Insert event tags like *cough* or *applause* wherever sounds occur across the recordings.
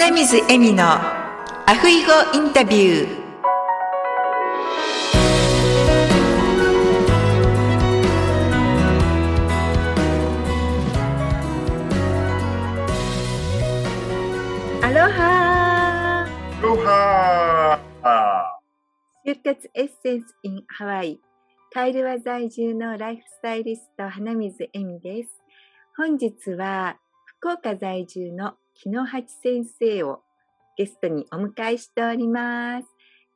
花水恵美のアフイゴインタビュー。アロハロハ就活エッセンス in ハワイカイルワ在住のライフスタイリスト花水恵美です。本日は福岡在住の木野八先生をゲストにお迎えしております。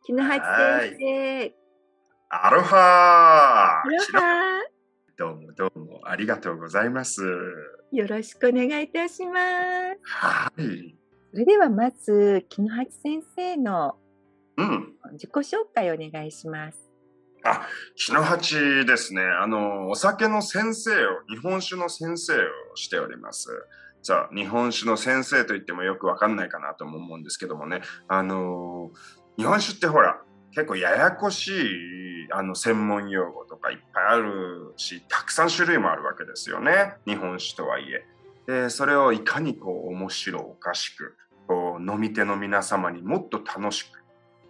木野八先生。アロハアロハどうもどうもありがとうございます。よろしくお願いいたします。はい。それではまず、木野八先生のうん。自己紹介をお願いします。あ、木の八ですね。あの、お酒の先生を、日本酒の先生をしております。さあ、日本酒の先生と言ってもよくわかんないかなと思うんですけどもね。あの、日本酒ってほら、結構ややこしいあの専門用語とかいっぱいあるし、たくさん種類もあるわけですよね。日本酒とはいえ。で、それをいかにこう面白おかしく、こう飲み手の皆様にもっと楽しく、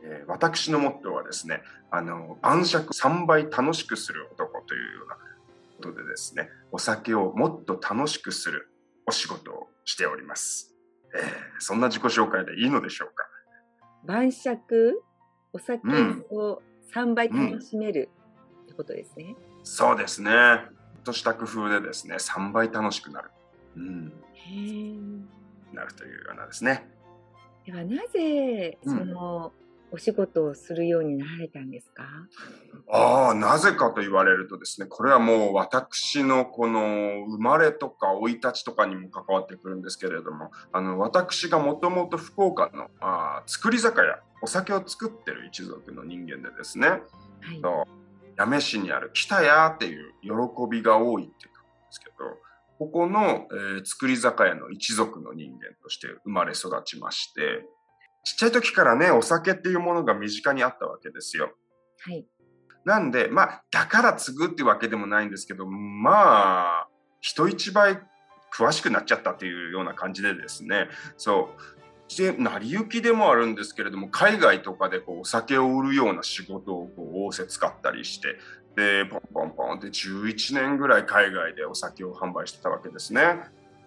えー私のモットーはですね、あの、晩酌3倍楽しくする男というようなことでですね、お酒をもっと楽しくするお仕事をしております。えーそんな自己紹介でいいのでしょうか？晩酌、お酒うんを3倍楽しめるってことですね。そうですね。とした工夫でですね、3倍楽しくなる。うん、へーなるというようなですね。ではなぜうんそのお仕事をするようになられたんですか、ああ、なぜかと言われるとですね、これはもう私のこの生まれとか生い立ちとかにも関わってくるんですけれども、あの私がもともと福岡のあー作り酒屋、お酒を作ってる一族の人間でですね、はい。八女市にある北屋っていう喜びが多いっていうところですけど、ここの、えー作り酒屋の一族の人間として生まれ育ちまして、ちっちゃい時からね、お酒っていうものが身近にあったわけですよ。はいなんで、まあ、だから継ぐってわけでもないんですけど、まあ、人一倍詳しくなっちゃったっていうような感じでですね、そう。で、成り行きでもあるんですけれども、海外とかでこうお酒を売るような仕事をこう仰せ使ったりして、で、ポンポンポンって11年ぐらい海外でお酒を販売してたわけですね。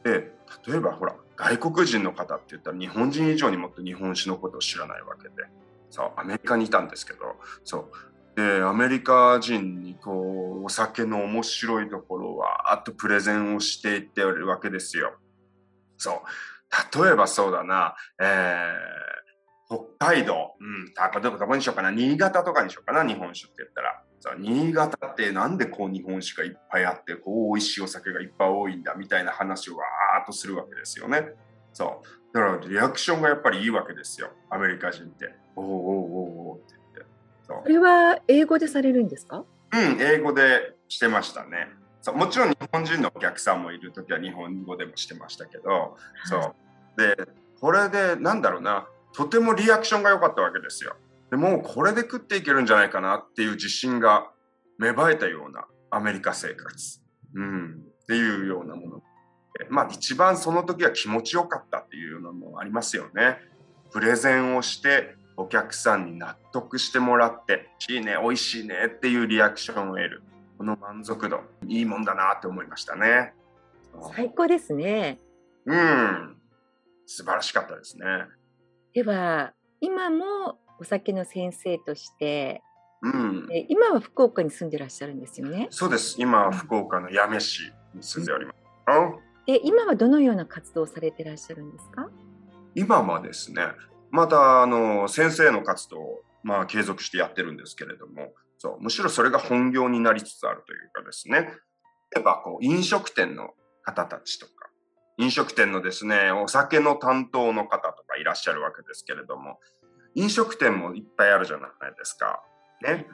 で、例えばほら、外国人の方って言ったら日本人以上にもっと日本酒のことを知らないわけで、そう、アメリカにいたんですけど、そう、でアメリカ人にこうお酒の面白いところはあとプレゼンをしていってるわけですよ。そう。例えばそうだな、えー北海道、うん、たどこどこにしようかな。新潟とかにしようかな。日本酒って言ったら。新潟ってなんでこう日本酒がいっぱいあってこう美味しいお酒がいっぱい多いんだみたいな話をわーっとするわけですよね。そうだからリアクションがやっぱりいいわけですよアメリカ人って。おーおーおーおーって言って。そうこれは英語でされるんですか？うん、英語でしてましたね。そうもちろん日本人のお客さんもいるときは日本語でもしてましたけど、そう。で、これで、なんだろうな、とてもリアクションが良かったわけですよ。でもうこれで食っていけるんじゃないかなっていう自信が芽生えたようなアメリカ生活。うん。っていうようなもの。でまあ一番その時は気持ちよかったっていうのもありますよね。プレゼンをしてお客さんに納得してもらって、いいね、美味しいねっていうリアクションを得る。この満足度、いいもんだなって思いましたね。最高ですね。うん。素晴らしかったですね。では今もお酒の先生として、うん。え今は福岡に住んでらっしゃるんですよね。そうです。今、福岡の八女市に住んでおります。で今はどのような活動をされてらっしゃるんですか？今はですね、また、あの、先生の活動を、まあ、継続してやってるんですけれども、そう、むしろそれが本業になりつつあるというかですね、例えば、こう、飲食店の方たちとか、飲食店のですね、お酒の担当の方とかいらっしゃるわけですけれども、飲食店もいっぱいあるじゃないですか。ね。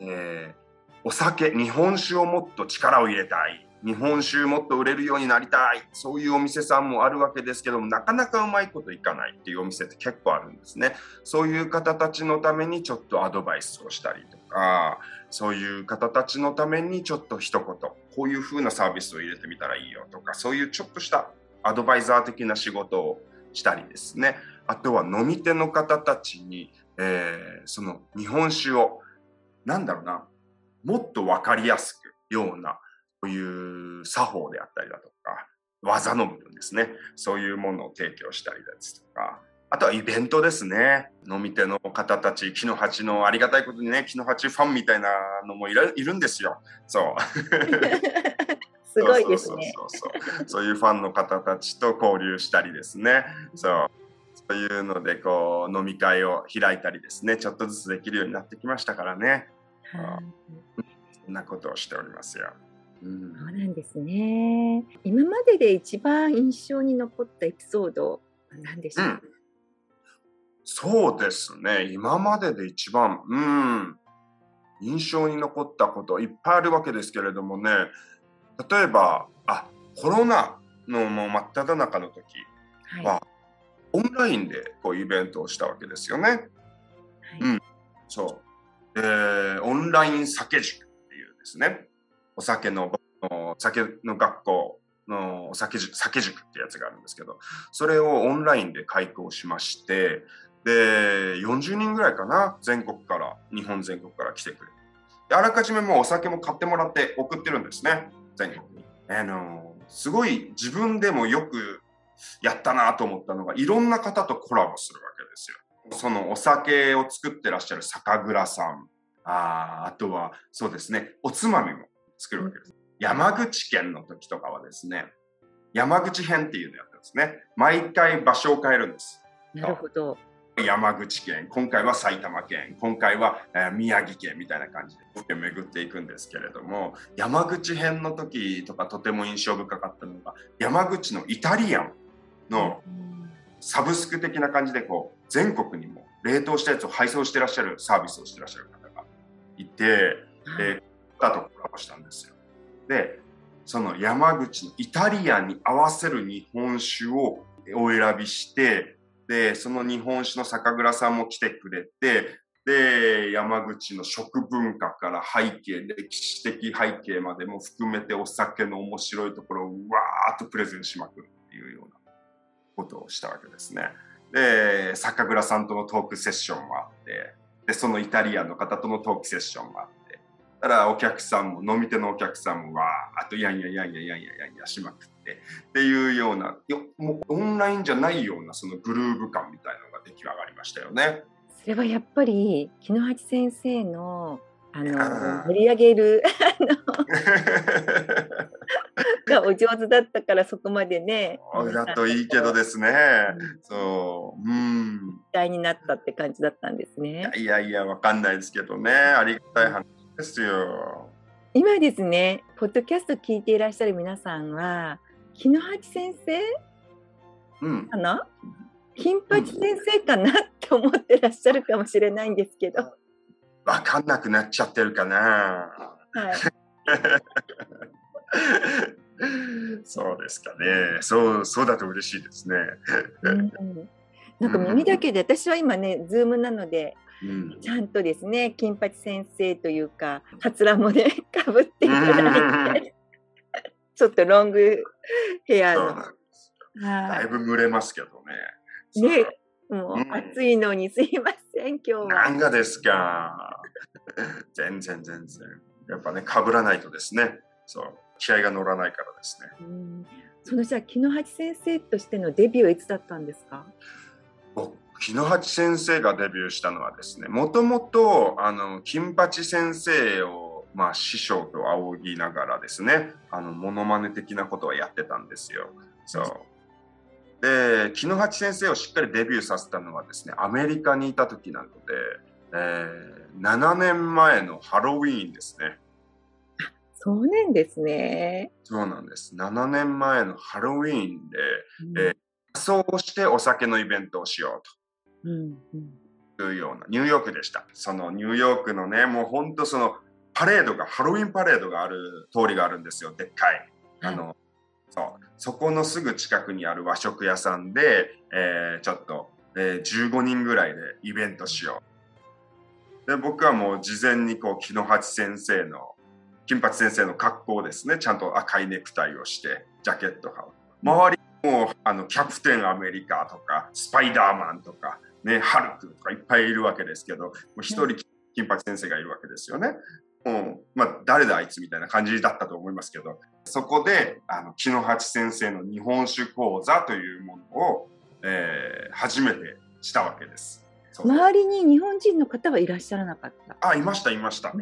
えーお酒、日本酒をもっと力を入れたい。日本酒もっと売れるようになりたい。そういうお店さんもあるわけですけども、なかなかうまいこといかないっていうお店って結構あるんですね。そういう方たちのためにちょっとアドバイスをしたりとか、そういう方たちのためにちょっと一言、こういう風なサービスを入れてみたらいいよとか、そういうちょっとしたアドバイザー的な仕事をしたりですね。あとは飲み手の方たちに、えー、その日本酒を、なんだろうな、もっとわかりやすくような、こういう作法であったりだとか、技の部分ですね。そういうものを提供したりですとか、あとはイベントですね。飲み手の方たち、木の鉢のありがたいことにね、木の鉢ファンみたいなのもいるんですよ。そう。*laughs* すごいですねそうそうそうそういうファンの方たちと交流したりですね。そう。そういうので、こう、飲み会を開いたりですね、ちょっとずつできるようになってきましたからね。そんなことをしておりますよ。うん、そうなんですね。今までで一番印象に残ったエピソードは何でしょう、うん、そうですね。今までで一番、うん、印象に残ったこといっぱいあるわけですけれどもね、例えば、あ、コロナのもう真っ只中の時は、はい、オンラインでこうイベントをしたわけですよね。はい、うん。そう。えー、オンライン酒塾っていうですね、お酒の、酒の学校のお酒塾、酒塾ってやつがあるんですけど、それをオンラインで開講しまして、で、40人ぐらいかな、全国から、日本全国から来てくれて。あらかじめもうお酒も買ってもらって送ってるんですね、全国に。あの、すごい自分でもよくやったなと思ったのが、いろんな方とコラボするわけですよ。そのお酒を作ってらっしゃる酒蔵さん、ああとはそうですね、おつまみも作るわけです。山口県の時とかはですね、山口編っていうのやったんですね。毎回場所を変えるんです。なるほど。山口県、今回は埼玉県、今回は、え宮城県みたいな感じで巡っていくんですけれども、山口編の時とかとても印象深かったのが、山口のイタリアンのサブスク的な感じでこう全国にも冷凍したやつを配送してらっしゃるサービスをしてらっしゃる方がいて、で、方とコラボしたんですよ。で、その山口のイタリアンに合わせる日本酒をお選びして、で、その日本酒の酒蔵さんも来てくれて、で、山口の食文化から背景、歴史的背景までも含めてお酒の面白いところをわーっとプレゼンしまくるっていうようなことをしたわけですね。で、酒蔵さんとのトークセッションもあって、で、そのイタリアンの方とのトークセッションもあって、たらお客さんも飲み手のお客さんもわーっとやんややんややんややんやしまくってっていうようなもうオンラインじゃないようなそのグルーヴ感みたいのが出来上がりましたよね。それはやっぱり木之八先生のあの盛り上げる *laughs* がお上手だったからそこまでね。だといいけどですね。そう。うん。期待になったって感じだったんですね。いやいや、わかんないですけどね。ありがたい話ですよ。今ですね、ポッドキャスト聞いていらっしゃる皆さんは、木之八先生かな、うん、金八先生かなって思ってらっしゃるかもしれないんですけど。わかんなくなっちゃってるかな。はい。*laughs* そうですかね。そう、そうだと嬉しいですね。うん、なんか耳だけで、私は今ね、ズームなので、ちゃんとですね金八先生というかかつらもねかぶっていただいてちょっとロングヘアの。だいぶ蒸れますけどね。ねもう暑いのにすいません、今日は。なんがですか。全然全然。やっぱね、かぶらないとですね。そう。気合が乗らないからですね。そのじゃあ、木之八先生としてのデビューはいつだったんですか？木之八先生がデビューしたのはですねもともとあの金八先生を、まあ、師匠と仰ぎながらですねあのモノマネ的なことはやってたんですよ。そうで木之八先生をしっかりデビューさせたのはですねアメリカにいた時なので、えー、7年前のハロウィーンですね。そうなんですね。そうなんです。7年前のハロウィーンで、うん、えー、仮装してお酒のイベントをしようと。うんうん、いうようなニューヨークでした。そのニューヨークのね、もう本当そのパレードが、ハロウィンパレードがある通りがあるんですよ、でっかい。あの、そうそこのすぐ近くにある和食屋さんで、えー、ちょっと、えー、15人ぐらいでイベントしよう。で、僕はもう事前にこう、木の八先生の、金八先生の格好ですね、ちゃんと赤いネクタイをして、ジャケットを周りもうあのキャプテンアメリカとかスパイダーマンとか、ね、ハルクとかいっぱいいるわけですけど一人金八先生がいるわけですよね。うん。まあ、誰だあいつみたいな感じだったと思いますけどそこであの木の八先生の日本酒講座というものを、えー、初めてしたわけです。周りに日本人の方はいらっしゃらなかった？あいましたいました。い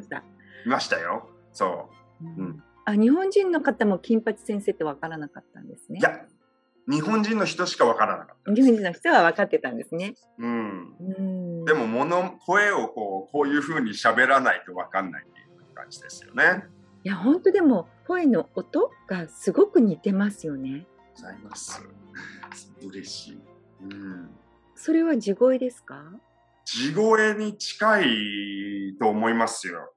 ました。よ。そう、うん、あ日本人の方も金八先生って分からなかったんですね。いや日本人の人しか分からなかった日本人の人は分かってたんですね。うん。うんでも物声をこうこういうふうに喋らないと分かんないっていう感じですよね。いや本当でも声の音がすごく似てますよね。ございます。嬉しい。うん。それは地声ですか？地声に近いと思いますよ。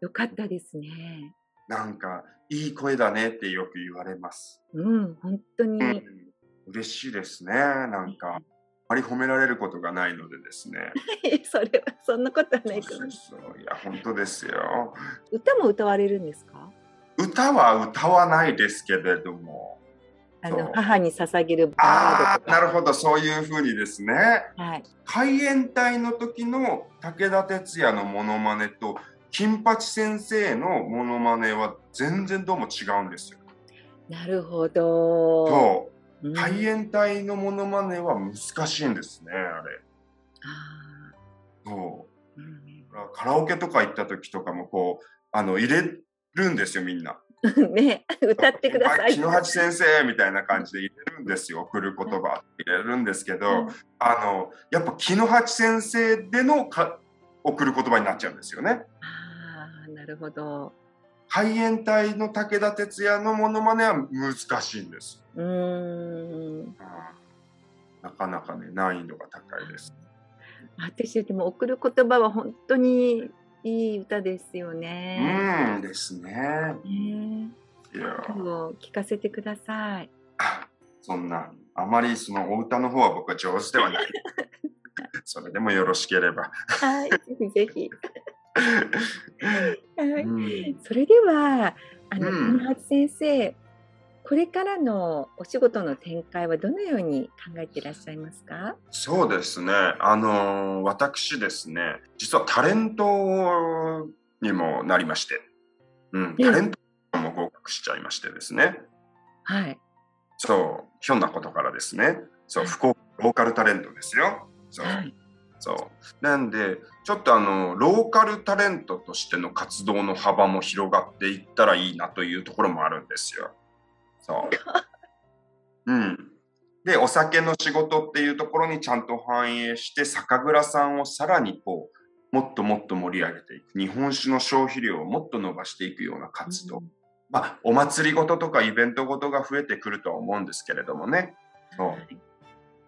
よかったですね。なんかいい声だねってよく言われます。うん、本当に。うん嬉しいですね。なんか、あまり褒められることがないのでですね。*laughs* それはそんなことはないと思いいや、本当ですよ。歌も歌われるんですか？歌は歌わないですけれども。あの母に捧げるああなるほどそういうふうにですね、はい、海援隊の時の武田鉄矢のものまねと金八先生のものまねは全然どうも違うんですよ。なるほど。そう海援隊のものまねは難しいんですね、あれ。あそう、うん、カラオケとか行った時とかもこうあの入れるんですよみんな。*laughs* ね、歌ってください。木八先生みたいな感じで入れるんですよ、送る言葉入れるんですけど、うん、あのやっぱ木八先生でのか送る言葉になっちゃうんですよね。ああ、なるほど。海援隊の武田鉄矢のものまねは難しいんです。うんなかなかね難易度が高いです。私でも送る言葉は本当にいい歌ですよね。うんですね。ねいや聞かせてください。そんなあまりそのお歌の方は僕は上手ではない。*laughs* *laughs* それでもよろしければ。はい、ぜひぜひ。*laughs* はい、それではあの、うん、先生これからのお仕事の展開はどのように考えていらっしゃいますか？そうですね。あの私ですね実はタレントにもなりまして、うん、タレントも合格しちゃいましてですね。はい。そうひょんなことからですね。そう、福岡ローカルタレントですよそう、はい。そう。なんでちょっとあのローカルタレントとしての活動の幅も広がっていったらいいなというところもあるんですよ。そう。*laughs* うん。でお酒の仕事っていうところにちゃんと反映して酒蔵さんをさらにこうもっともっと盛り上げていく。日本酒の消費量をもっと伸ばしていくような活動、うん、まあお祭りごととかイベントごとが増えてくるとは思うんですけれどもね。そう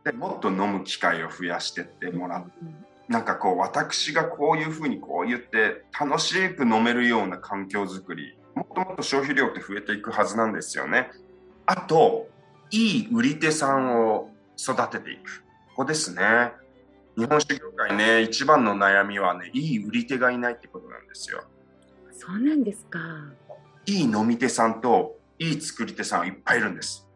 でもっと飲む機会を増やしてってもらう。なんかこう私がこういうふうにこう言って楽しく飲めるような環境づくりもっともっと消費量って増えていくはずなんですよね。あといい売り手さんを育てていくここですね。日本酒業界ね一番の悩みはねいい売り手がいないってことなんですよ。そうなんですか。いい飲み手さんといい作り手さんはいっぱいいるんです。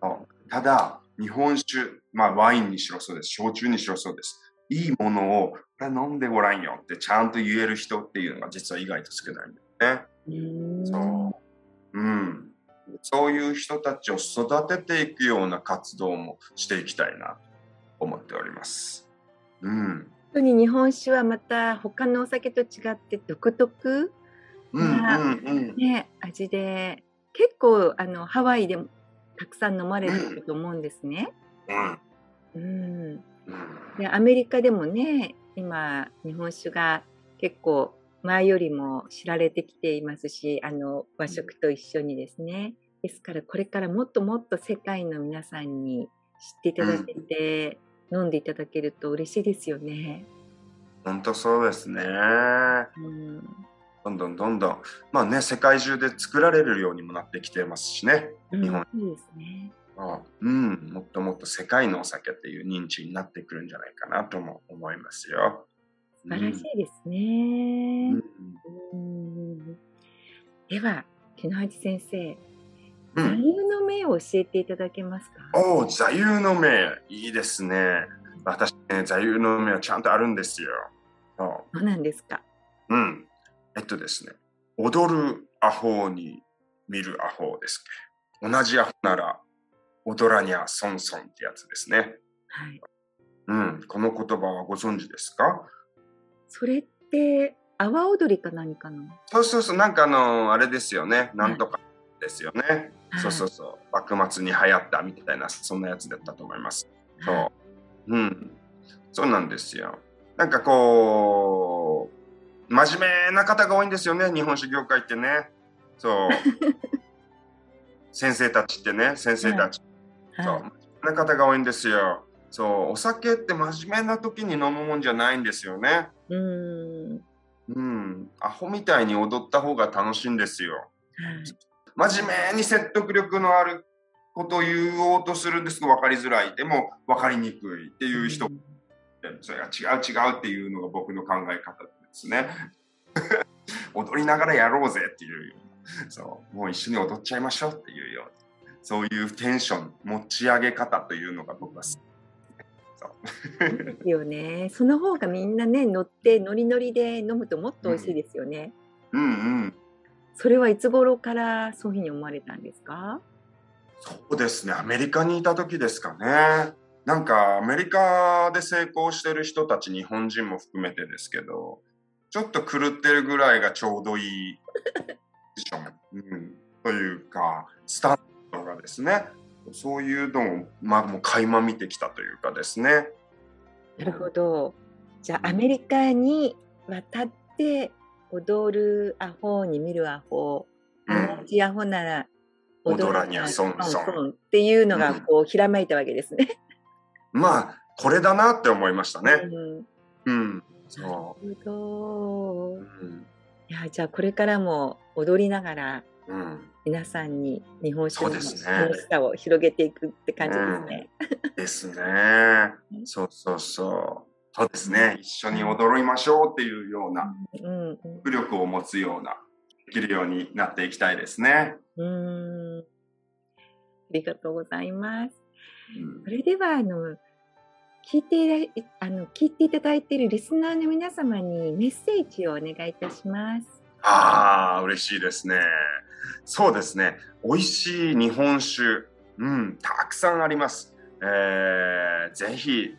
はい、ただ日本酒、まあワインにしろそうです。焼酎にしろそうです。いいものを、これ飲んでごらんよってちゃんと言える人っていうのが実は意外と少ないんだよね。そう。うん。そういう人たちを育てていくような活動もしていきたいなと思っております。うん。本当に日本酒はまた他のお酒と違って独特な、うんうんうん、ね、味で結構あのハワイでもたくさん飲まれてると思うんですね。うん、でアメリカでもね今日本酒が結構前よりも知られてきていますしあの和食と一緒にですねですからこれからもっともっと世界の皆さんに知っていただけて、うん、飲んでいただけると嬉しいですよね。本当そうですね。うん、どんどんどんどん、まあね、世界中で作られるようにもなってきてますしね、日本。いいですね。うん、もっともっと世界のお酒っていう認知になってくるんじゃないかなとも思いますよ。素晴らしいですね。うん、では、木之八先生、座右の銘を教えていただけますか？おお、座右の銘。いいですね。私ね、座右の銘はちゃんとあるんですよ。そう。なんですかうん。えっとですね。踊るアホに見るアホですけ。同じアホなら踊らにゃソンソンってやつですね。はい。うん。この言葉はご存知ですか？それって阿波踊りか何かな？そうそうそう。なんかあの、あれですよね。なんとかですよね。はい、そうそうそう。幕末に流行ったみたいな、そんなやつだったと思います。そう。うん。そうなんですよ。なんかこう、真面目な方が多いんですよね、日本酒業界ってね。そう。*laughs* 先生たちってね、先生たち。はい、そう。真面目な方が多いんですよ。そう、お酒って真面目な時に飲むもんじゃないんですよね。うん。うん。アホみたいに踊った方が楽しいんですよ。はい、真面目に説得力のあることを言おうとするんですけど分かりづらい。でも分かりにくいっていう人、うん、それが違う違うっていうのが僕の考え方ですね。*laughs* 踊りながらやろうぜっていうそうもう一緒に踊っちゃいましょうっていうようなそういうテンション持ち上げ方というのが僕は好きですよね。その方がみんなね乗ってノリノリで飲むともっと美味しいですよね。うん、うん、うんそれはいつ頃からそういうふうに思われたんですか？そうですねアメリカにいた時ですかね。なんかアメリカで成功してる人たち日本人も含めてですけどちょっと狂ってるぐらいがちょうどいいう。ん、というかスタンドがですね。そういうのを、まあ、もう垣間見てきたというかですね。なるほど。じゃあアメリカに渡って踊るアホに見るアホ、うん、同じアホなら踊らにゃそんそんっていうのがこう、ひらめいたわけですね。まあこれだなって思いましたね。うん、うん、そう。なるほど。うん、いやじゃあこれからも踊りながら、うん、皆さんに日本酒の楽しさを広げていくって感じですね。ですね。*laughs* そうそうそう。そうですね。一緒に踊りましょうっていうような、浮力を持つような、できるようになっていきたいですね。うん。ありがとうございます。うん、それでは、あの、聞いてあの聞いていただいているリスナーの皆様にメッセージをお願いいたします。ああ、嬉しいですね。そうですね。美味しい日本酒、うん、たくさんあります。えー、ぜひ、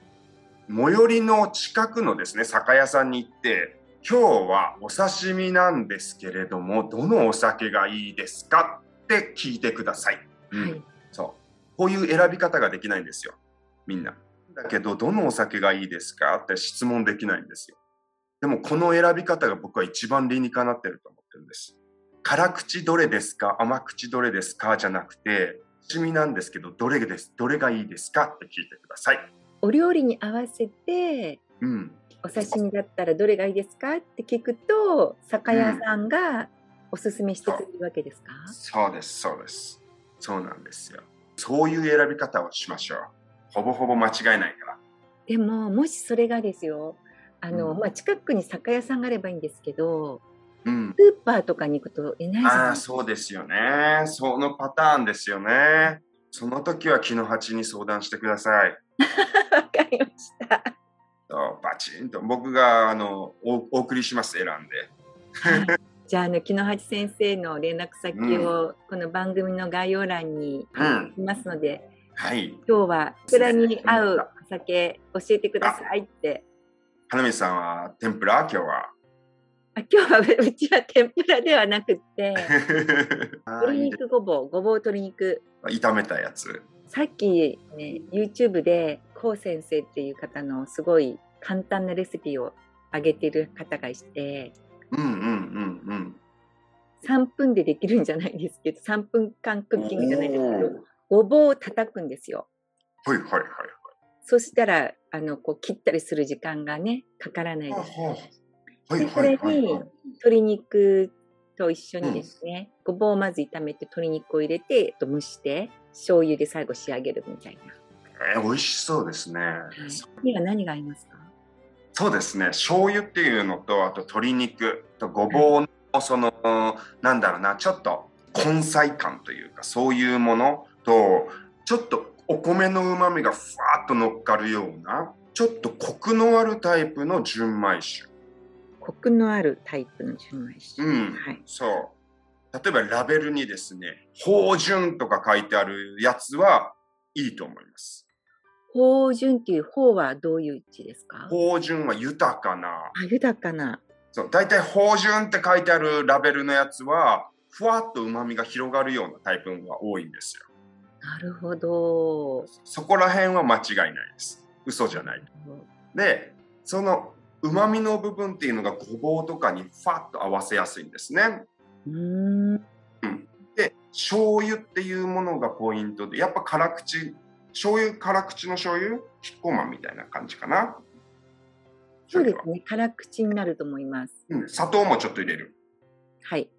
最寄りの近くのですね、酒屋さんに行って、今日はお刺身なんですけれども、どのお酒がいいですかって聞いてください。はい、そう。こういう選び方ができないんですよ。みんな。だけど、どのお酒がいいですかって質問できないんですよ。でも、この選び方が僕は一番理にかなってると思ってるんです。辛口どれですか？甘口どれですか？じゃなくて、趣味なんですけど、どれです、どれがいいですかって聞いてください。お料理に合わせて、うん、お刺身だったらどれがいいですかって聞くと、酒屋さんがおすすめしてくれるわけですか、うん、そうです、そうです。そうなんですよ。そういう選び方をしましょう。ほぼほぼ間違いないから。でも、もしそれがですよ、あの、うん、まあ、近くに酒屋さんがあればいいんですけど、うん、スーパーとかに行くといないじゃないですか。あそうですよね。そのパターンですよね。その時は木の鉢に相談してください。*laughs* わかりました。バチンと僕があのおお送りします選んで。はい、じゃああの木の八先生の連絡先を、この番組の概要欄に貼りますので、うん、はい、今日はこちらに合うお酒教えてくださいって。花見さんは天ぷら？今日は。あ今日は *laughs* うちは天ぷらではなくて。*laughs* 鶏肉ごぼうごぼう鶏肉。炒めたやつ。さっきね YouTube でこう先生っていう方のすごい簡単なレシピを上げてる方がいて。うんうんうんうん。3分でできるんじゃないですけど3分間クッキングじゃないですけどごぼうを叩くんですよ。はいはいはいそしたらあのこう切ったりする時間がねかからないです。でこれに鶏肉と一緒にですね、うん、ごぼうをまず炒めて鶏肉を入れてと蒸して醤油で最後仕上げるみたいな。えー、美味しそうですね。には何が合いますか？そうですね。醤油っていうのとあと鶏肉とごぼうのその、なんだろうなちょっと根菜感というかそういうものとちょっとお米のうまみがふわっと乗っかるようなちょっとコクのあるタイプの純米酒。コクのあるタイプの純米酒。うん、はい。そう。例えばラベルにですね、芳醇とか書いてあるやつはいいと思います。芳醇っていう芳はどういう字ですか？芳醇は豊かな。あ、豊かな。そう、大体芳醇って書いてあるラベルのやつは、ふわっと旨味が広がるようなタイプが多いんですよ。なるほど。そこら辺は間違いないです。嘘じゃない。で、その旨味の部分っていうのがごぼうとかにファッと合わせやすいんですね。うーん。で、醤油っていうものがポイントで、やっぱ辛口、醤油、辛口の醤油？キッコーマンみたいな感じかな。そうですね。辛口になると思います。うん、砂糖もちょっと入れる。はい。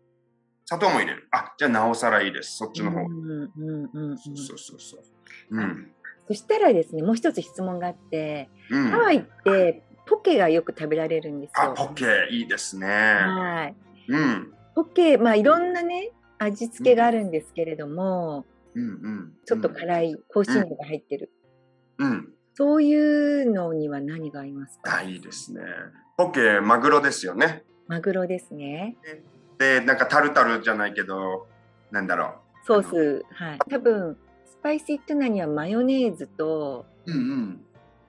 砂糖も入れる。あ、じゃあなおさらいいです。そっちの方。うんうんうんうん。そうそうそうそう。うん。そしたらですね、もう一つ質問があって、うん、ハワイってポケがよく食べられるんですあ、よ。ポケ、いいですね。はい。うん。ポケ、まあいろんなね、味付けがあるんですけれども、うんうん。ちょっと辛い香辛料が入ってる。うん。そういうのには何が合いますか？あ、いいですね。ポケ、マグロですよね。マグロですね。で、なんかタルタルじゃないけど、なんだろソース、はい。多分、スパイシートゥナにはマヨネーズと、う。うんうん。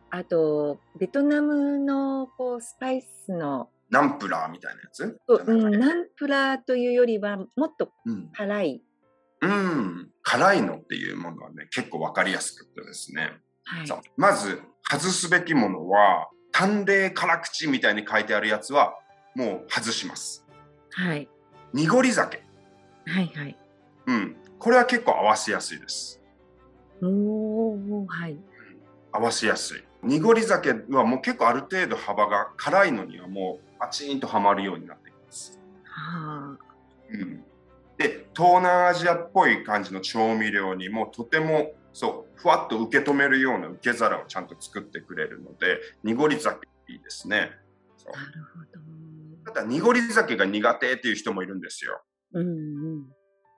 あと、ベトナムのこうスパイスの、ナンプラーみたいなやつ？そううん、ナンプラーというよりは、もっとうん。辛い。うん。辛いのっていうものはね、結構わかりやすくてですね。はい。まず、外すべきものは、淡麗辛口みたいに書いてあるやつは、もう外します。はい。濁り酒。はいはい。うん。これは結構合わせやすいです。おー、はい。合わせやすい。濁り酒はもう結構ある程度幅が辛いのにはもうパチンとはまるようになっています。はあ。うん、で東南アジアっぽい感じの調味料にもとてもそうふわっと受け止めるような受け皿をちゃんと作ってくれるので濁り酒いいですね。なるほど。ただ濁り酒が苦手っていう人もいるんですよ。うんうん。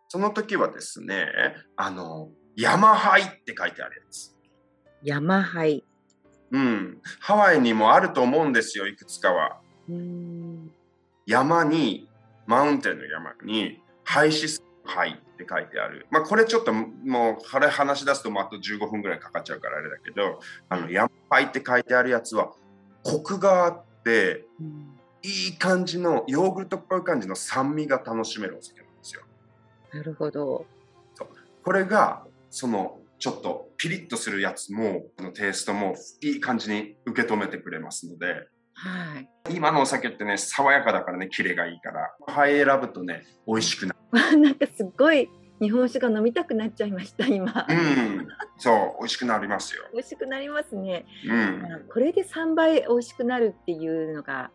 その時はですね、あの、山ハイって書いてあるやつ。山灰。うん。ハワイにもあると思うんですよ、いくつかは。山に、マウンテンの山に、廃止灰って書いてある。まあ、これちょっともう、これ話し出すとあと15分ぐらいかかっちゃうからあれだけど、あの、山灰って書いてあるやつは、コクがあって、うんいい感じの、ヨーグルトっぽい感じの酸味が楽しめるお酒なんですよ。なるほど。これが、その、ちょっとピリッとするやつも、このテイストもいい感じに受け止めてくれますので、はい。今のお酒ってね、爽やかだからね、キレがいいから、ハイ選ぶとね、美味しくなる。*laughs* なんかすごい日本酒が飲みたくなっちゃいました今。うん、そう、美味しくなりますよ。美味しくなりますね。うん、これで3倍美味しくなるっていうのが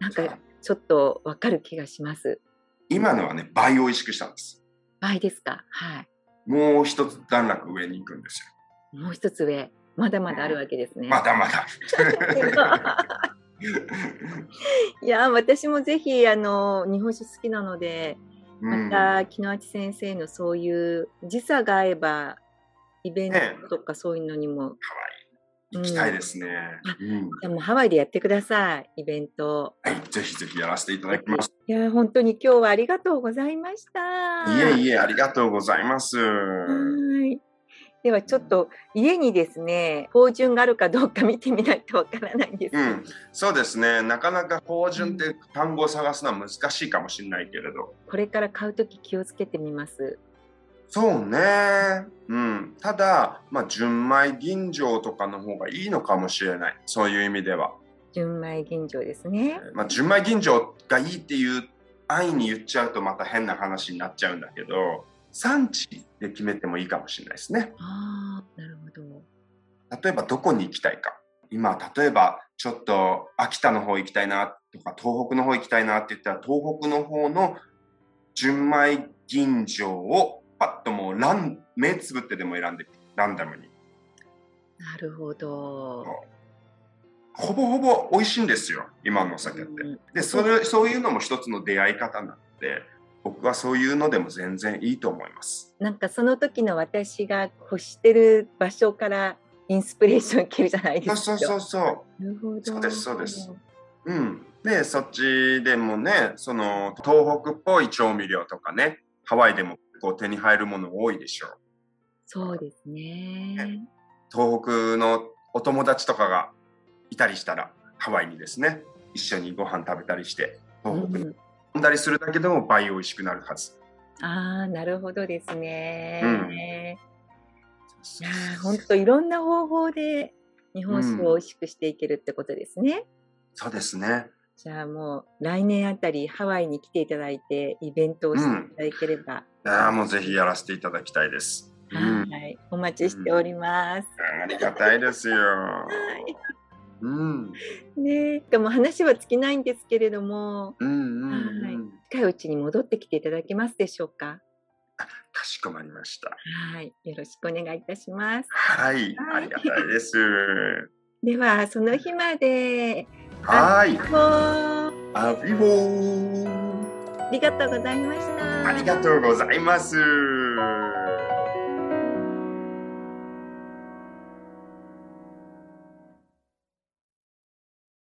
なんかちょっとわかる気がします。今のはね、倍美味しくしたんです。倍ですか？はい。もう一つ段落上に行くんですよ。もう一つ上、まだまだあるわけですね。まだまだ。*laughs* いや私もぜひあの日本酒好きなので、うんまた木之内先生のそういう時差が合えばイベントとかそういうのにも、行きたいですね。うんでもハワイでやってくださいイベント。はい、ぜひぜひやらせていただきます。いや本当に今日はありがとうございました。いえいえ、ありがとうございます。はい。ではちょっと家にですね、芳醇があるかどうか見てみないとわからないんです。うん、そうですね。なかなか芳醇って単語を探すのは難しいかもしれないけれど。これから買うとき気をつけてみます。そうね。うん。ただ、まあ、純米吟醸とかの方がいいのかもしれない。そういう意味では。純米吟醸ですね。まあ、純米吟醸がいいっていう安易に言っちゃうとまた変な話になっちゃうんだけど、産地で決めてもいいかもしれないですね。ああ、なるほど。例えばどこに行きたいか。今、例えばちょっと秋田の方行きたいなとか東北の方行きたいなって言ったら東北の方の純米吟醸をパッともうラン目つぶってでも選んでランダムに。なるほど。ほぼほぼ美味しいんですよ、今のお酒って。うんで、それ、そういうのも一つの出会い方なので、僕はそういうのでも全然いいと思います。なんかその時の私が欲してる場所からインスピレーション受けるじゃないですか。そうそうそう。そうですそうですうん。で、そっちでもね、その東北っぽい調味料とかね、ハワイでもこう手に入るもの多いでしょう。そうですね。東北のお友達とかがいたりしたら、ハワイにですね、一緒にご飯食べたりして、東北にうん飲んだりするだけでも倍美味しくなるはず。ああ、なるほどですね。うんいやー、本当いろんな方法で日本酒を美味しくしていけるってことですね。そうですね。じゃあもう来年あたりハワイに来ていただいてイベントをしていただければ、ああ、もうぜひやらせていただきたいです。うん。はい、お待ちしております。ありがたいですよ。はいうん。ね、でも話は尽きないんですけれども、うんうん、うんはい近いうちに戻ってきていただけますでしょうか？かしこまりました。はい、よろしくお願いいたします。はい、はいありがたいです。*laughs* では、その日まで、はい。ありがとうございました。ありがとうございます。